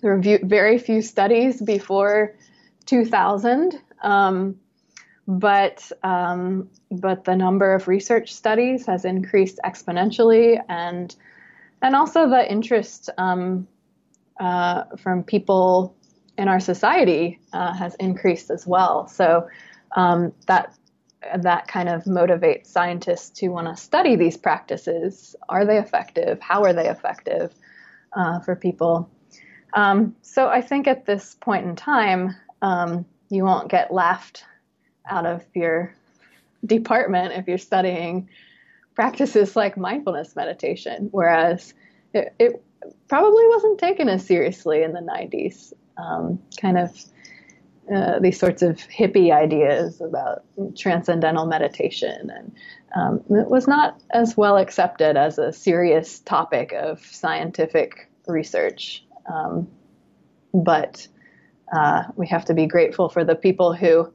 there were very few studies before 2000 um, but um, but the number of research studies has increased exponentially, and and also the interest um, uh, from people in our society uh, has increased as well. So um, that that kind of motivates scientists to want to study these practices. Are they effective? How are they effective uh, for people? Um, so I think at this point in time, um, you won't get laughed out of your department if you're studying practices like mindfulness meditation, whereas it, it probably wasn't taken as seriously in the 90s. Um, kind of uh, these sorts of hippie ideas about transcendental meditation, and um, it was not as well accepted as a serious topic of scientific research. Um, but uh, we have to be grateful for the people who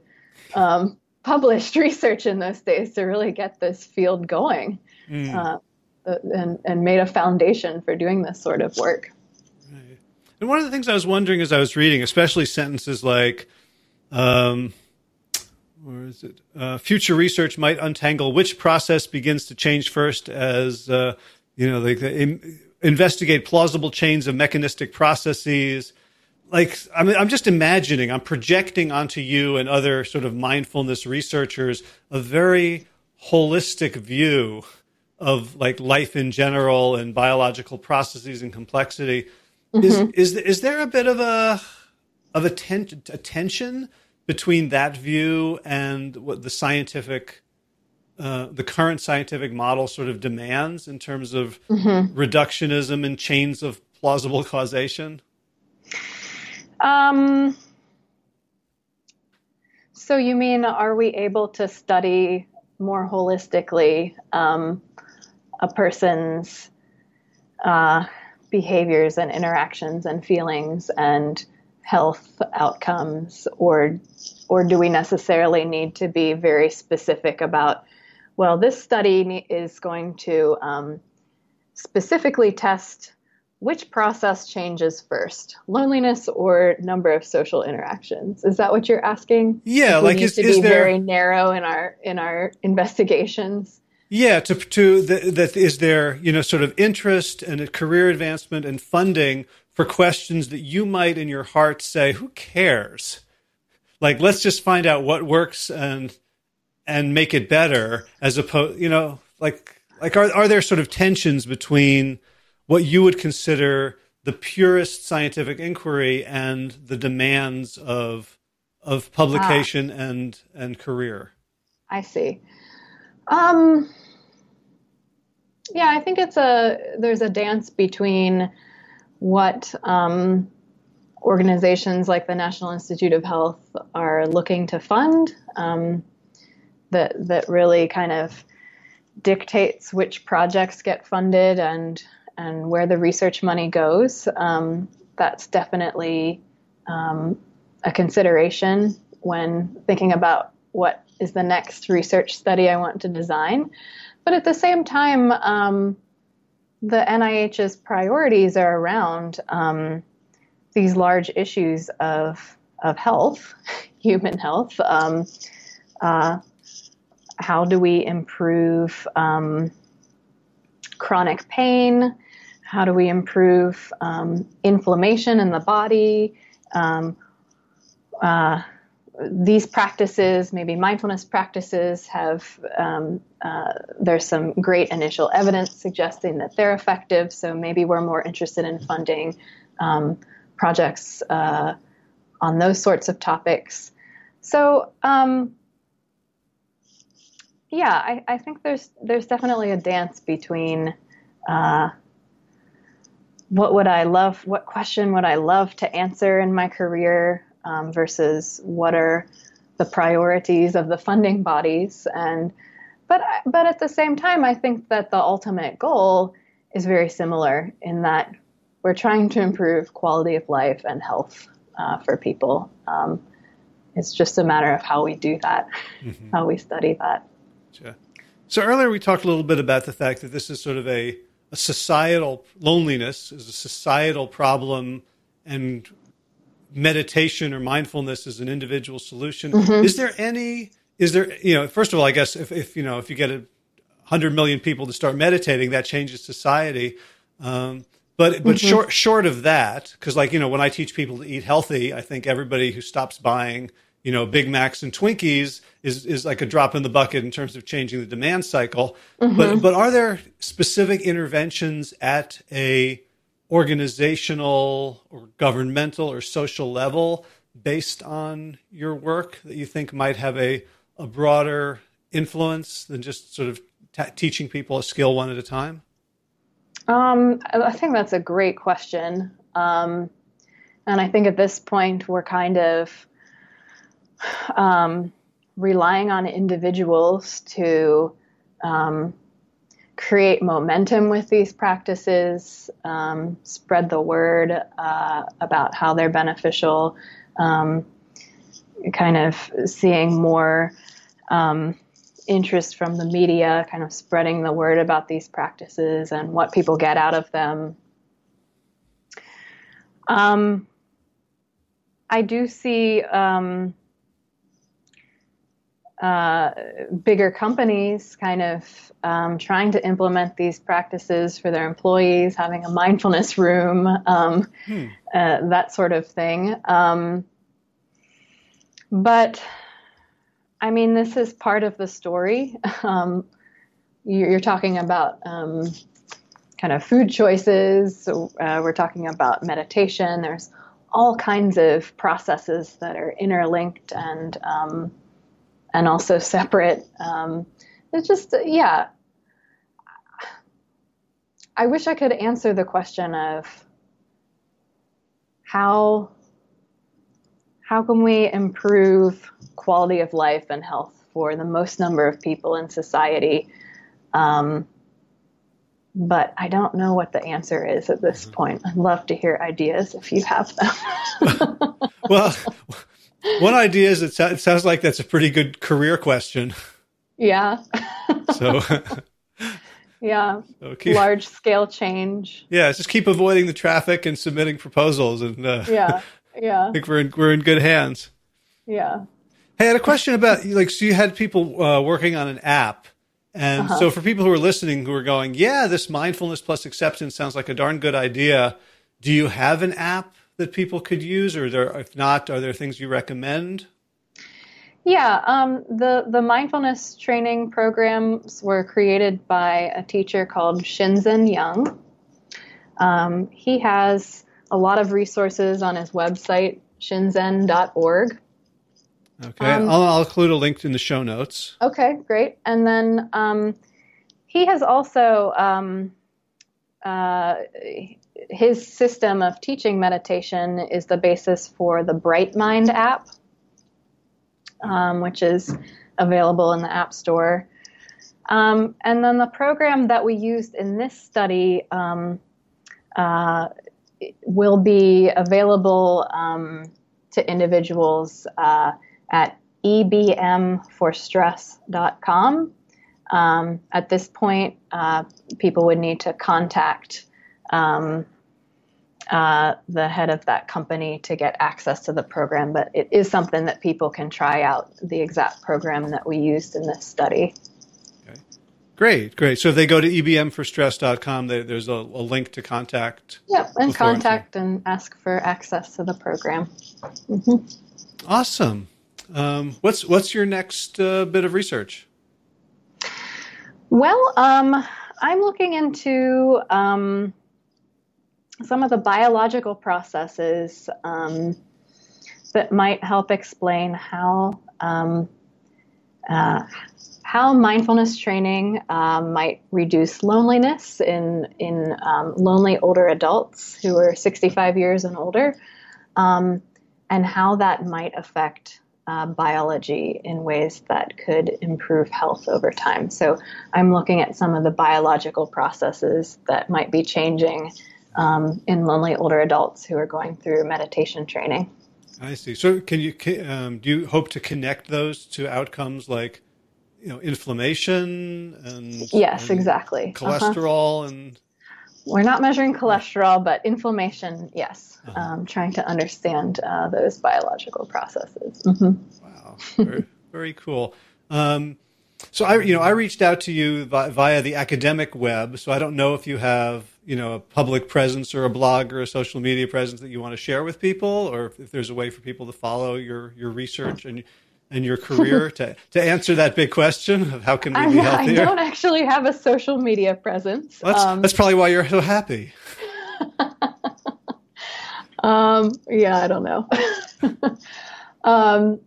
um, published research in those days to really get this field going mm. uh, and, and made a foundation for doing this sort of work. And one of the things I was wondering as I was reading, especially sentences like, um, where is it? Uh, future research might untangle which process begins to change first as, uh, you know, like investigate plausible chains of mechanistic processes like I'm, I'm just imagining i'm projecting onto you and other sort of mindfulness researchers a very holistic view of like life in general and biological processes and complexity mm-hmm. is is is there a bit of a of a, ten, a tension between that view and what the scientific uh, the current scientific model sort of demands in terms of mm-hmm. reductionism and chains of plausible causation um, so you mean, are we able to study more holistically um, a person's uh, behaviors and interactions and feelings and health outcomes, or or do we necessarily need to be very specific about? Well, this study is going to um, specifically test which process changes first loneliness or number of social interactions is that what you're asking yeah we like need is, to is be there very narrow in our in our investigations yeah to to that is there you know sort of interest and career advancement and funding for questions that you might in your heart say who cares like let's just find out what works and and make it better as opposed you know like like are are there sort of tensions between what you would consider the purest scientific inquiry and the demands of of publication ah. and and career. I see. Um, Yeah, I think it's a there's a dance between what um, organizations like the National Institute of Health are looking to fund um, that that really kind of dictates which projects get funded and and where the research money goes. Um, that's definitely um, a consideration when thinking about what is the next research study I want to design. But at the same time, um, the NIH's priorities are around um, these large issues of of health, human health. Um, uh, how do we improve um, chronic pain? How do we improve um, inflammation in the body? Um, uh, these practices, maybe mindfulness practices, have um, uh, there's some great initial evidence suggesting that they're effective. So maybe we're more interested in funding um, projects uh, on those sorts of topics. So um, yeah, I, I, think there's there's definitely a dance between uh, what would I love, what question would I love to answer in my career um, versus what are the priorities of the funding bodies and but but at the same time I think that the ultimate goal is very similar in that we're trying to improve quality of life and health uh, for people. Um, it's just a matter of how we do that, mm-hmm. how we study that. Sure. So earlier we talked a little bit about the fact that this is sort of a, a societal loneliness is a societal problem, and meditation or mindfulness is an individual solution. Mm-hmm. Is there any? Is there you know? First of all, I guess if, if you know if you get a hundred million people to start meditating, that changes society. Um, but but mm-hmm. short short of that, because like you know, when I teach people to eat healthy, I think everybody who stops buying you know Big Macs and Twinkies is is like a drop in the bucket in terms of changing the demand cycle. Mm-hmm. But but are there specific interventions at a organizational or governmental or social level based on your work that you think might have a, a broader influence than just sort of t- teaching people a skill one at a time? Um, I think that's a great question. Um, and I think at this point, we're kind of um, relying on individuals to um, create momentum with these practices, um, spread the word uh, about how they're beneficial, um, kind of seeing more um, interest from the media, kind of spreading the word about these practices and what people get out of them. Um, I do see um, uh, bigger companies kind of um, trying to implement these practices for their employees, having a mindfulness room, um, hmm. uh, that sort of thing. Um, but I mean, this is part of the story. Um, you're, talking about um, kind of food choices, uh, we're talking about meditation. There's all kinds of processes that are interlinked and um, and also separate. Um, it's just, yeah. I wish I could answer the question of how how can we improve quality of life and health for the most number of people in society. Um, but I don't know what the answer is at this mm-hmm. point. I'd love to hear ideas if you have them. well, one idea is it, it sounds like that's a pretty good career question. Yeah. so. yeah. So keep, Large scale change. Yeah, just keep avoiding the traffic and submitting proposals, and uh, yeah, yeah. I think we're in we're in good hands. Yeah. Hey, I had a question about like so you had people uh, working on an app. And uh-huh. so for people who are listening who are going, yeah, this mindfulness plus acceptance sounds like a darn good idea. Do you have an app that people could use, or there, if not, are there things you recommend? Yeah, um, the the mindfulness training programs were created by a teacher called Shinzen Young. Um, he has a lot of resources on his website, shinzen.org. Okay, um, I'll, I'll, include a link in the show notes. Okay, great. And then um, he has also um, uh, his system of teaching meditation is the basis for the Bright Mind app, um, which is available in the App Store. Um, and then the program that we used in this study um, uh, will be available um, to individuals uh, at ebmforstress.com. Um, at this point, uh, people would need to contact um, uh, the head of that company to get access to the program, but it is something that people can try out the exact program that we used in this study. Okay. Great, great. So if they go to ebmforstress.com, they, there's a, a, link to contact. Yep, and contact and ask for access to the program. Mm-hmm. Awesome. Um, what's what's your next uh, bit of research? Well, um, I'm looking into um, some of the biological processes um, that might help explain how um, uh, how mindfulness training uh, might reduce loneliness in in um, lonely older adults who are 65 years and older, um, and how that might affect uh, biology in ways that could improve health over time. So I'm looking at some of the biological processes that might be changing um, in lonely older adults who are going through meditation training. I see. So can you um, do you hope to connect those to outcomes like you know inflammation and yes, and exactly uh-huh. cholesterol uh-huh. and we're not measuring cholesterol, but inflammation, yes. Uh-huh. Um, trying to understand uh, those biological processes. Mm-hmm. Wow, very, very cool. Um, so I, you know, I reached out to you via the academic web. So I don't know if you have, you know, a public presence or a blog or a social media presence that you want to share with people, or if there's a way for people to follow your your research and and your career to to answer that big question of how can we be healthier. I don't actually have a social media presence. Well, that's, um, that's probably why you're so happy. um, yeah, I don't know. um,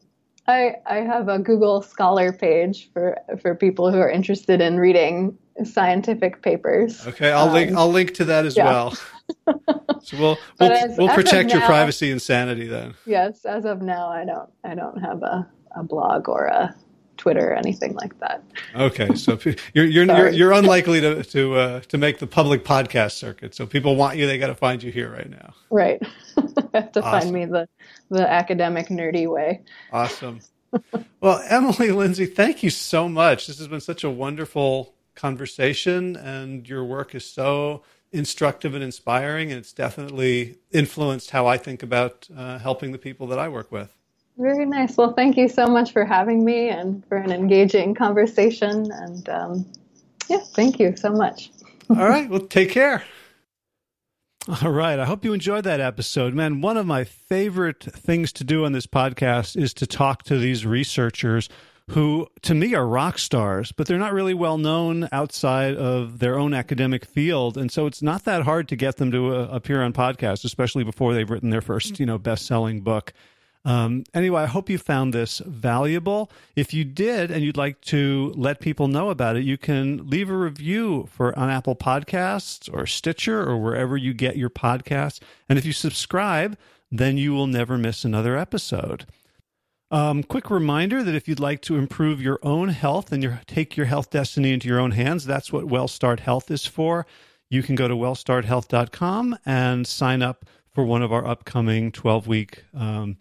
I, I have a Google Scholar page for for people who are interested in reading scientific papers. Okay, I'll um, link I'll link to that as yeah. well. so we'll we'll, as, we'll protect your privacy and sanity then. Yes, as of now, I don't I don't have a, a blog or a Twitter or anything like that. Okay, so you're you're you're, you're, unlikely to to uh, to make the public podcast circuit. So people want you, they got to find you here right now. Right, have to awesome. find me the the academic nerdy way. Awesome. well, Emily Lindsay, thank you so much. This has been such a wonderful conversation, and your work is so instructive and inspiring, and it's definitely influenced how I think about uh, helping the people that I work with. Very nice. Well, thank you so much for having me and for an engaging conversation. And um, yeah, thank you so much. All right. Well, take care. All right. I hope you enjoyed that episode. Man, one of my favorite things to do on this podcast is to talk to these researchers who, to me, are rock stars, but they're not really well known outside of their own academic field. And so it's not that hard to get them to uh, appear on podcasts, especially before they've written their first, you know, best selling book. Um, anyway, I hope you found this valuable. If you did and you'd like to let people know about it, you can leave a review for on Apple Podcasts or Stitcher or wherever you get your podcasts. And if you subscribe, then you will never miss another episode. Um, quick reminder that if you'd like to improve your own health and your, take your health destiny into your own hands, that's what WellStart Health is for. You can go to wellstarthealth.com and sign up for one of our upcoming 12 week um,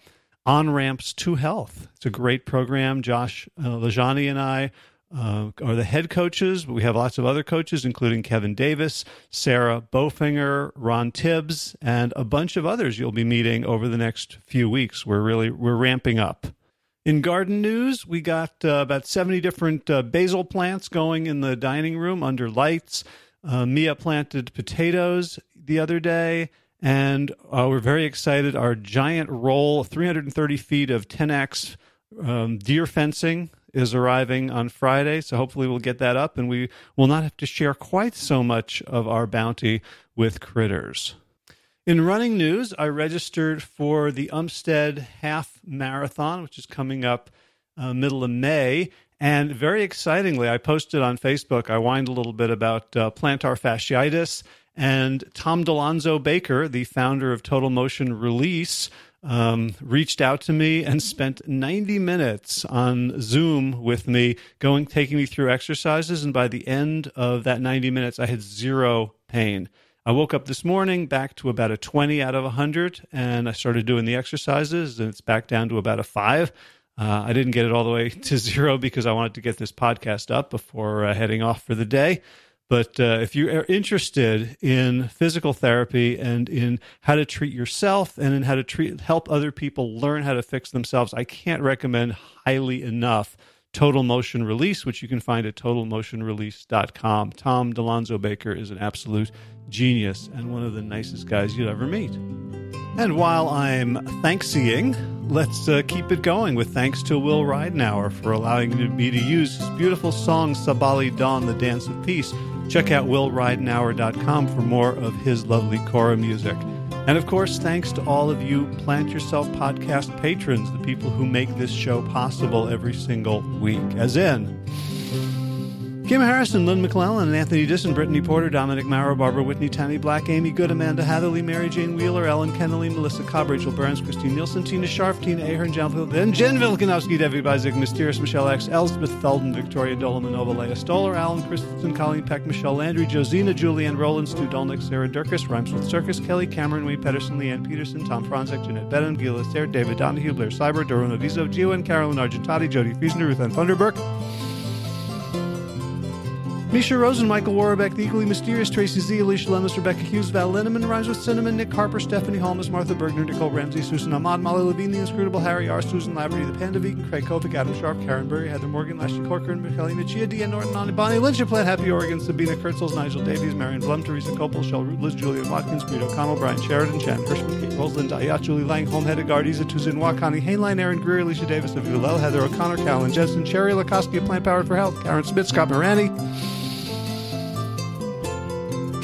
on Ramps to Health. It's a great program. Josh uh, LaJaunie and I uh, are the head coaches, but we have lots of other coaches, including Kevin Davis, Sarah Bofinger, Ron Tibbs, and a bunch of others you'll be meeting over the next few weeks. We're really we're ramping up. In garden news, we got uh, about 70 different uh, basil plants going in the dining room under lights. Uh, Mia planted potatoes the other day and uh, we're very excited. Our giant roll, 330 feet of Tenax um, deer fencing, is arriving on Friday. So hopefully we'll get that up and we will not have to share quite so much of our bounty with critters. In running news, I registered for the Umstead Half Marathon, which is coming up uh, middle of May. And very excitingly, I posted on Facebook, I whined a little bit about uh, plantar fasciitis. And Tom Dalonzo Baker, the founder of Total Motion Release, um, reached out to me and spent 90 minutes on Zoom with me, going, taking me through exercises. And by the end of that 90 minutes, I had zero pain. I woke up this morning back to about a 20 out of 100, and I started doing the exercises, and it's back down to about a five. Uh, I didn't get it all the way to zero because I wanted to get this podcast up before uh, heading off for the day. But uh, if you are interested in physical therapy and in how to treat yourself and in how to treat help other people learn how to fix themselves, I can't recommend highly enough Total Motion Release, which you can find at totalmotionrelease.com. Tom Dalonzo Baker is an absolute genius and one of the nicest guys you'd ever meet. And while I'm thankseeing, let's uh, keep it going with thanks to Will Ridenour for allowing me to use his beautiful song Sabali Dawn, the Dance of Peace. Check out willridenour.com for more of his lovely Kora music. And of course, thanks to all of you Plant Yourself podcast patrons, the people who make this show possible every single week. As in, Kim Harrison, Lynn McClellan, Anthony Disson, Brittany Porter, Dominic Maurer, Barbara Whitney, Tammy Black, Amy Good, Amanda Hatherley, Mary Jane Wheeler, Ellen Kennelly, Melissa Cobb, Rachel Burns, Christine Nielsen, Tina Sharp, Tina Ahern, Jen, then Jen Vilkanowski, Debbie Bizek, Mysterious Michelle X, Elspeth Felden, Victoria Dolomanova, Leah Stoller, Alan Christensen, Colleen Peck, Michelle Landry, Josina, Julianne Rowland, Stu Dolnick, Sarah Durkis, Rhymes with Circus, Kelly Cameron, Wade Pedersen, Leanne Peterson, Tom Franzek, Jeanette Benham, Gila Sayre, David Donahue, Blair Cyber, Dorona Vizo, Gio and Carolyn Argentati, Jody Friesner, Ruth Ann Thunderberg. Misha Rosen, Michael Warbeck, The Equally Mysterious, Tracy Z, Alicia Lemus, Rebecca Hughes, Val Linneman, Rhymes with Cinnamon, Nick Harper, Stephanie Holmes, Martha Bergner, Nicole Ramsey, Susan Ahmad, Molly Levine, The Inscrutable, Harry R., Susan Laverty, The Panda Vegan, Craig Kovic, Adam Sharp, Karen Burry, Heather Morgan, Lashley Corcoran, Michelina Chia, Deanne Norton, Ani Bonnie, Lynch Plant, Happy Oregon, Sabina Kurtzels, Nigel Davies, Marion Blum, Teresa Copel, Shell Rootless, Julian Watkins, Breed O'Connell, Brian Sheridan, Shannon Hirschman, Kate Roseland, Ayat, Julie Lang, Holmhead, Gardiza, Tuzin Wakani, Hainline, Aaron Greer, Alicia Davis, Aviva Lel, Heather O'Connor, Callan Jensen, Cherry Lakoski, Plant Powered for Health, Karen Smith, Scott Morani,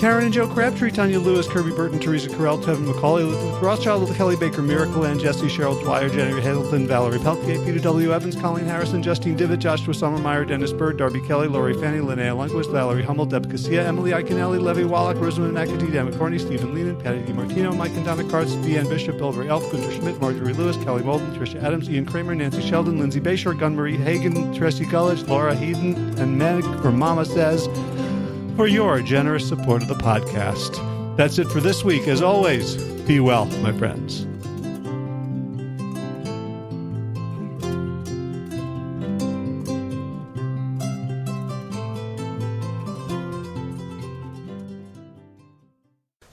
Karen and Joe Crabtree, Tanya Lewis, Kirby Burton, Teresa Carell, Tevin McCauley, Elizabeth Rothschild, Kelly Baker, Miracle, and Jesse, Cheryl Dwyer, Jenny Hazelton, Valerie Peltier, Peter W. Evans, Colleen Harrison, Justine Divitt, Joshua Sommermeyer, Dennis Bird, Darby Kelly, Lori Fanny, Linnea Lundquist, Valerie Hummel, Deb Casilla, Emily Iconelli, Levy Wallach, Rosamund McAtee, Dan McCorney, Stephen Lehman, Patty DiMartino, Mike and Donna Karts, Deanne Bishop, Bilberry Elf, Gunter Schmidt, Marjorie Lewis, Kelly Bolden, Tricia Adams, Ian Kramer, Nancy Sheldon, Lindsay Bayshore, Gunn Marie Hagen, Tracy Gulledge, Laura Heaton, and Meg for Mama Says for your generous support of the podcast. That's it for this week. As always, be well, my friends.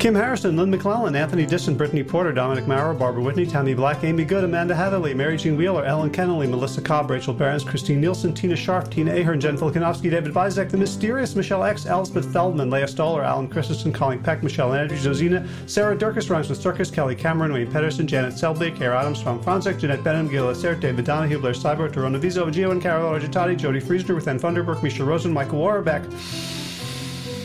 Kim Harrison, Lynn McClellan, Anthony Disson, Brittany Porter, Dominic Maurer, Barbara Whitney, Tammy Black, Amy Good, Amanda Hatherley, Mary Jean Wheeler, Ellen Kennelly, Melissa Cobb, Rachel Barons, Christine Nielsen, Tina Sharp, Tina Ahern, Jen Filikanovsky, David Vizek, The Mysterious, Michelle X, Elspeth Feldman, Leah Stoller, Alan Christensen, Colleen Peck, Michelle Andrews, Josina, Sarah Durkis, Rhymes with Circus, Kelly Cameron, Wayne Pedersen, Janet Selby, Kara Adams, Tom Franzek, Jeanette Benham, Gil Lacer, David Donahue, Blair Cyber, Torona Vizo, Gio and Carol Argentati, Jody Friesner, with Ann Thunderberg, Misha Rosen, Michael Warbeck.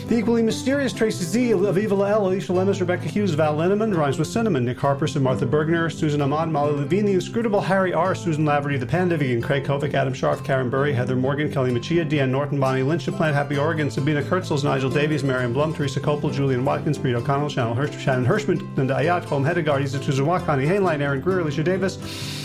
The equally mysterious Tracy Z, Aviva Lael, Alicia Lemus, Rebecca Hughes, Val Linneman, Rhymes with Cinnamon, Nick Harpers and Martha Bergner, Susan Ahmad, Molly Levine, The Inscrutable, Harry R., Susan Laverty, The Panda Vegan, Craig Kovic, Adam Sharf, Karen Burry, Heather Morgan, Kelly Machia, Deanne Norton, Bonnie Lynch, Plant Happy Oregon, Sabina Kurtzels, Nigel Davies, Marion Blum, Teresa Copel, Julian Watkins, Breed O'Connell, Shannon, Hirsch, Shannon Hirschman, Linda Ayat, Home Hedegaard, Isa Tuzawak, Connie Hainline, Aaron Greer, Alicia Davis,